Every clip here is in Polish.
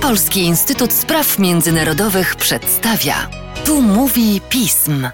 Polski Instytut Spraw Międzynarodowych przedstawia. Tu mówi pism.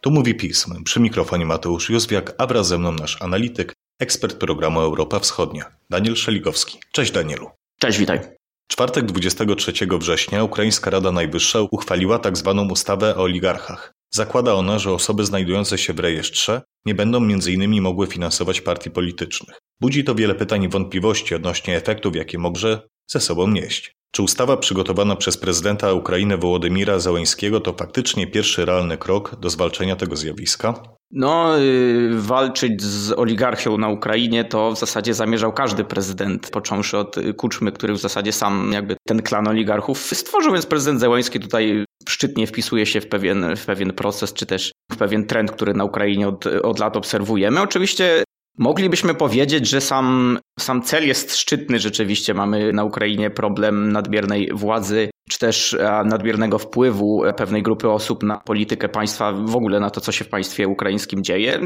Tu mówi pism. Przy mikrofonie Mateusz Józwiak, a wraz ze mną nasz analityk, ekspert programu Europa Wschodnia, Daniel Szeligowski. Cześć Danielu. Cześć, witaj. Czwartek 23 września Ukraińska Rada Najwyższa uchwaliła tzw. Tak ustawę o oligarchach. Zakłada ona, że osoby znajdujące się w rejestrze nie będą m.in. mogły finansować partii politycznych. Budzi to wiele pytań i wątpliwości odnośnie efektów, jakie może ze sobą nieść. Czy ustawa przygotowana przez prezydenta Ukrainy Wołodymira Zełęńskiego to faktycznie pierwszy realny krok do zwalczenia tego zjawiska? No, yy, walczyć z oligarchią na Ukrainie to w zasadzie zamierzał każdy prezydent, począwszy od Kuczmy, który w zasadzie sam jakby ten klan oligarchów stworzył, więc prezydent Zełański tutaj szczytnie wpisuje się w pewien, w pewien proces, czy też w pewien trend, który na Ukrainie od, od lat obserwujemy. Oczywiście Moglibyśmy powiedzieć, że sam, sam cel jest szczytny. Rzeczywiście mamy na Ukrainie problem nadmiernej władzy, czy też nadmiernego wpływu pewnej grupy osób na politykę państwa, w ogóle na to, co się w państwie ukraińskim dzieje.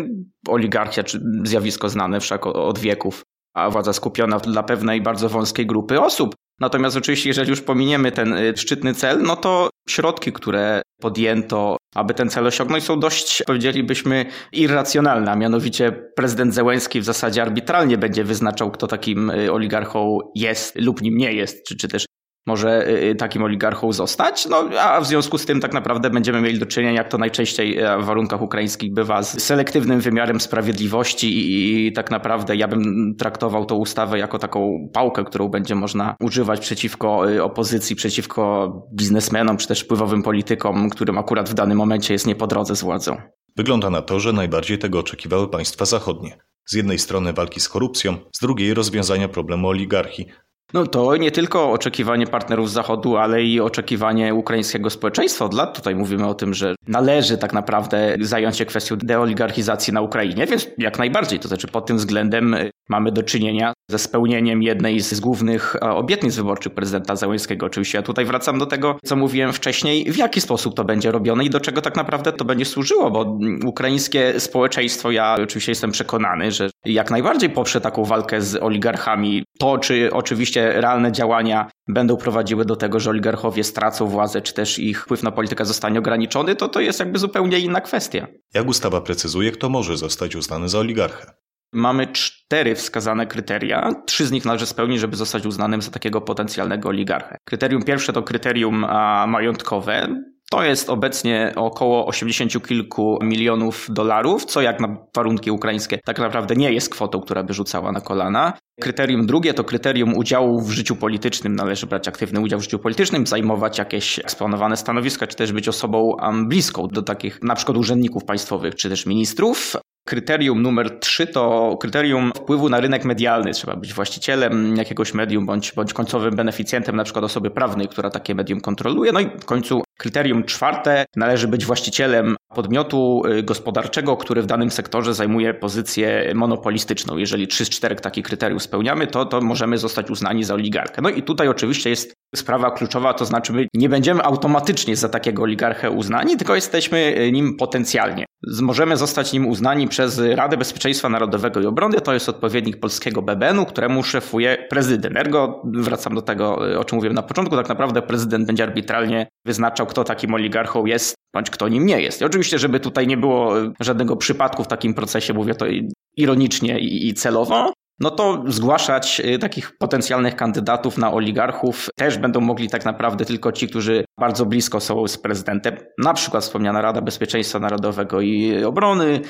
Oligarchia, czy zjawisko znane wszak od wieków, a władza skupiona dla pewnej bardzo wąskiej grupy osób. Natomiast oczywiście, jeżeli już pominiemy ten y, szczytny cel, no to środki, które podjęto, aby ten cel osiągnąć, są dość, powiedzielibyśmy, irracjonalne. Mianowicie prezydent Zełenski w zasadzie arbitralnie będzie wyznaczał, kto takim y, oligarchą jest lub nim nie jest, czy, czy też może y, y, takim oligarchą zostać. No, a w związku z tym tak naprawdę będziemy mieli do czynienia, jak to najczęściej e, w warunkach ukraińskich bywa, z selektywnym wymiarem sprawiedliwości i, i tak naprawdę ja bym traktował tą ustawę jako taką pałkę, którą będzie można używać przeciwko y, opozycji, przeciwko biznesmenom, czy też wpływowym politykom, którym akurat w danym momencie jest nie po drodze z władzą. Wygląda na to, że najbardziej tego oczekiwały państwa zachodnie. Z jednej strony walki z korupcją, z drugiej rozwiązania problemu oligarchii, no to nie tylko oczekiwanie partnerów z Zachodu, ale i oczekiwanie ukraińskiego społeczeństwa od lat. Tutaj mówimy o tym, że należy tak naprawdę zająć się kwestią deoligarchizacji na Ukrainie, więc jak najbardziej. To znaczy pod tym względem mamy do czynienia ze spełnieniem jednej z głównych e, obietnic wyborczych prezydenta Załęskiego. Oczywiście ja tutaj wracam do tego, co mówiłem wcześniej, w jaki sposób to będzie robione i do czego tak naprawdę to będzie służyło, bo ukraińskie społeczeństwo, ja oczywiście jestem przekonany, że jak najbardziej poprze taką walkę z oligarchami. To, czy oczywiście realne działania będą prowadziły do tego, że oligarchowie stracą władzę, czy też ich wpływ na politykę zostanie ograniczony, to to jest jakby zupełnie inna kwestia. Jak ustawa precyzuje, kto może zostać uznany za oligarchę? Mamy cztery wskazane kryteria. Trzy z nich należy spełnić, żeby zostać uznanym za takiego potencjalnego oligarchę. Kryterium pierwsze to kryterium majątkowe. To jest obecnie około 80 kilku milionów dolarów, co jak na warunki ukraińskie tak naprawdę nie jest kwotą, która by rzucała na kolana. Kryterium drugie to kryterium udziału w życiu politycznym. Należy brać aktywny udział w życiu politycznym, zajmować jakieś eksponowane stanowiska, czy też być osobą bliską do takich na przykład urzędników państwowych, czy też ministrów. Kryterium numer trzy to kryterium wpływu na rynek medialny. Trzeba być właścicielem jakiegoś medium bądź, bądź końcowym beneficjentem, na przykład osoby prawnej, która takie medium kontroluje. No i w końcu kryterium czwarte należy być właścicielem podmiotu y, gospodarczego, który w danym sektorze zajmuje pozycję monopolistyczną. Jeżeli trzy z czterech takich kryteriów spełniamy, to, to możemy zostać uznani za oligarkę. No i tutaj oczywiście jest sprawa kluczowa, to znaczy my nie będziemy automatycznie za takiego oligarchę uznani, tylko jesteśmy y, nim potencjalnie. Możemy zostać nim uznani przez Radę Bezpieczeństwa Narodowego i Obrony, to jest odpowiednik polskiego BBN-u, któremu szefuje prezydent. Ergo, wracam do tego, y, o czym mówiłem na początku, tak naprawdę prezydent będzie arbitralnie wyznaczał, kto takim oligarchą jest, bądź kto nim nie jest. I oczywiście, żeby tutaj nie było żadnego przypadku w takim procesie, mówię to ironicznie i celowo, no to zgłaszać y, takich potencjalnych kandydatów na oligarchów też będą mogli tak naprawdę tylko ci, którzy bardzo blisko są z prezydentem. Na przykład wspomniana Rada Bezpieczeństwa Narodowego i Obrony,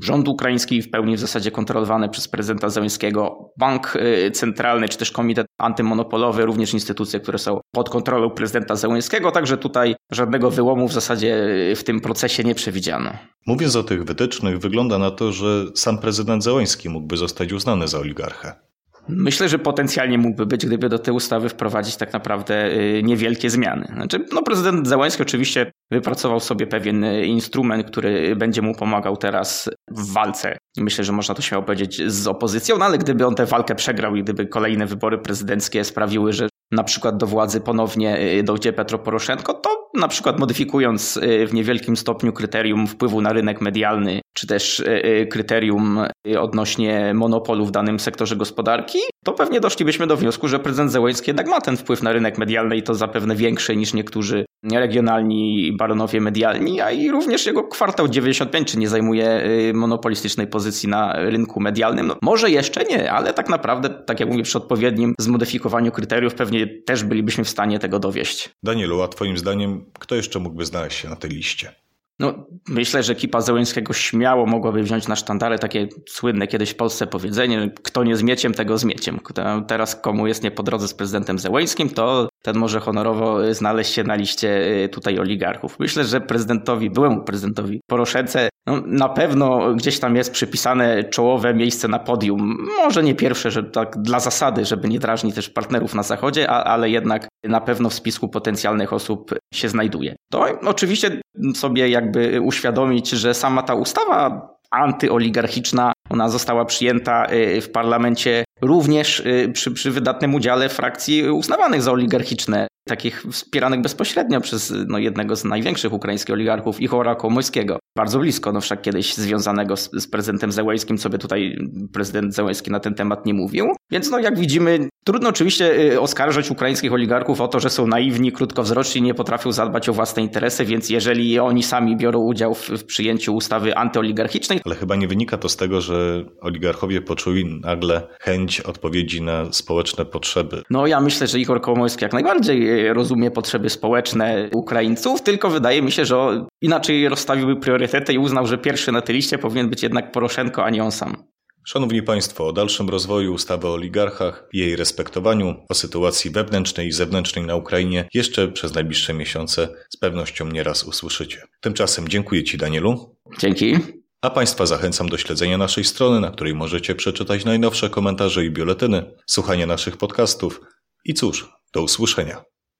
rząd ukraiński w pełni w zasadzie kontrolowany przez prezydenta Zełenskiego, bank y, centralny czy też komitet antymonopolowy, również instytucje, które są pod kontrolą prezydenta Zełenskiego, także tutaj żadnego wyłomu w zasadzie y, w tym procesie nie przewidziano. Mówiąc o tych wytycznych, wygląda na to, że sam prezydent Zełenski mógłby zostać uznany za oligarchę. Myślę, że potencjalnie mógłby być, gdyby do tej ustawy wprowadzić tak naprawdę y, niewielkie zmiany. Znaczy, no prezydent Załański oczywiście wypracował sobie pewien y, instrument, który będzie mu pomagał teraz w walce. Myślę, że można to śmiało powiedzieć z opozycją, no ale gdyby on tę walkę przegrał i gdyby kolejne wybory prezydenckie sprawiły, że na przykład do władzy ponownie y, dojdzie Petro Poroszenko, to na przykład modyfikując w niewielkim stopniu kryterium wpływu na rynek medialny, czy też y, kryterium odnośnie monopolu w danym sektorze gospodarki, to pewnie doszlibyśmy do wniosku, że prezydent Zełenski jednak ma ten wpływ na rynek medialny i to zapewne większy niż niektórzy regionalni baronowie medialni, a i również jego kwartał 95 czy nie zajmuje monopolistycznej pozycji na rynku medialnym. No, może jeszcze nie, ale tak naprawdę, tak jak mówię, przy odpowiednim zmodyfikowaniu kryteriów pewnie też bylibyśmy w stanie tego dowieść. Danielu, a twoim zdaniem kto jeszcze mógłby znaleźć się na tej liście? No, myślę, że ekipa Zełęńskiego śmiało mogłaby wziąć na sztandary takie słynne kiedyś w Polsce powiedzenie, kto nie z mieciem, tego z mieciem. Teraz komu jest nie po drodze z prezydentem Zełęńskim, to ten może honorowo znaleźć się na liście y, tutaj oligarchów. Myślę, że prezydentowi, byłemu prezydentowi Poroszence no, na pewno gdzieś tam jest przypisane czołowe miejsce na podium. Może nie pierwsze, że tak dla zasady, żeby nie drażnić też partnerów na zachodzie, a, ale jednak na pewno w spisku potencjalnych osób się znajduje. To oczywiście sobie jakby uświadomić, że sama ta ustawa antyoligarchiczna, ona została przyjęta y, w parlamencie również y, przy, przy wydatnym udziale frakcji uznawanych za oligarchiczne takich wspieranych bezpośrednio przez no, jednego z największych ukraińskich oligarchów, Ichora Komoyskiego. Bardzo blisko, no wszak kiedyś związanego z, z prezydentem Zełejskim, co by tutaj prezydent Zełejski na ten temat nie mówił. Więc no jak widzimy, trudno oczywiście y, oskarżać ukraińskich oligarchów o to, że są naiwni, krótkowzroczni nie potrafią zadbać o własne interesy, więc jeżeli oni sami biorą udział w, w przyjęciu ustawy antyoligarchicznej... Ale chyba nie wynika to z tego, że oligarchowie poczuli nagle chęć odpowiedzi na społeczne potrzeby. No ja myślę, że Ichor Komoyski jak najbardziej rozumie potrzeby społeczne Ukraińców, tylko wydaje mi się, że inaczej rozstawiłby priorytety i uznał, że pierwszy na tej liście powinien być jednak Poroszenko, a nie on sam. Szanowni Państwo, o dalszym rozwoju ustawy o oligarchach i jej respektowaniu, o sytuacji wewnętrznej i zewnętrznej na Ukrainie jeszcze przez najbliższe miesiące z pewnością nieraz usłyszycie. Tymczasem dziękuję Ci, Danielu. Dzięki. A Państwa zachęcam do śledzenia naszej strony, na której możecie przeczytać najnowsze komentarze i biuletyny, słuchania naszych podcastów i cóż, do usłyszenia.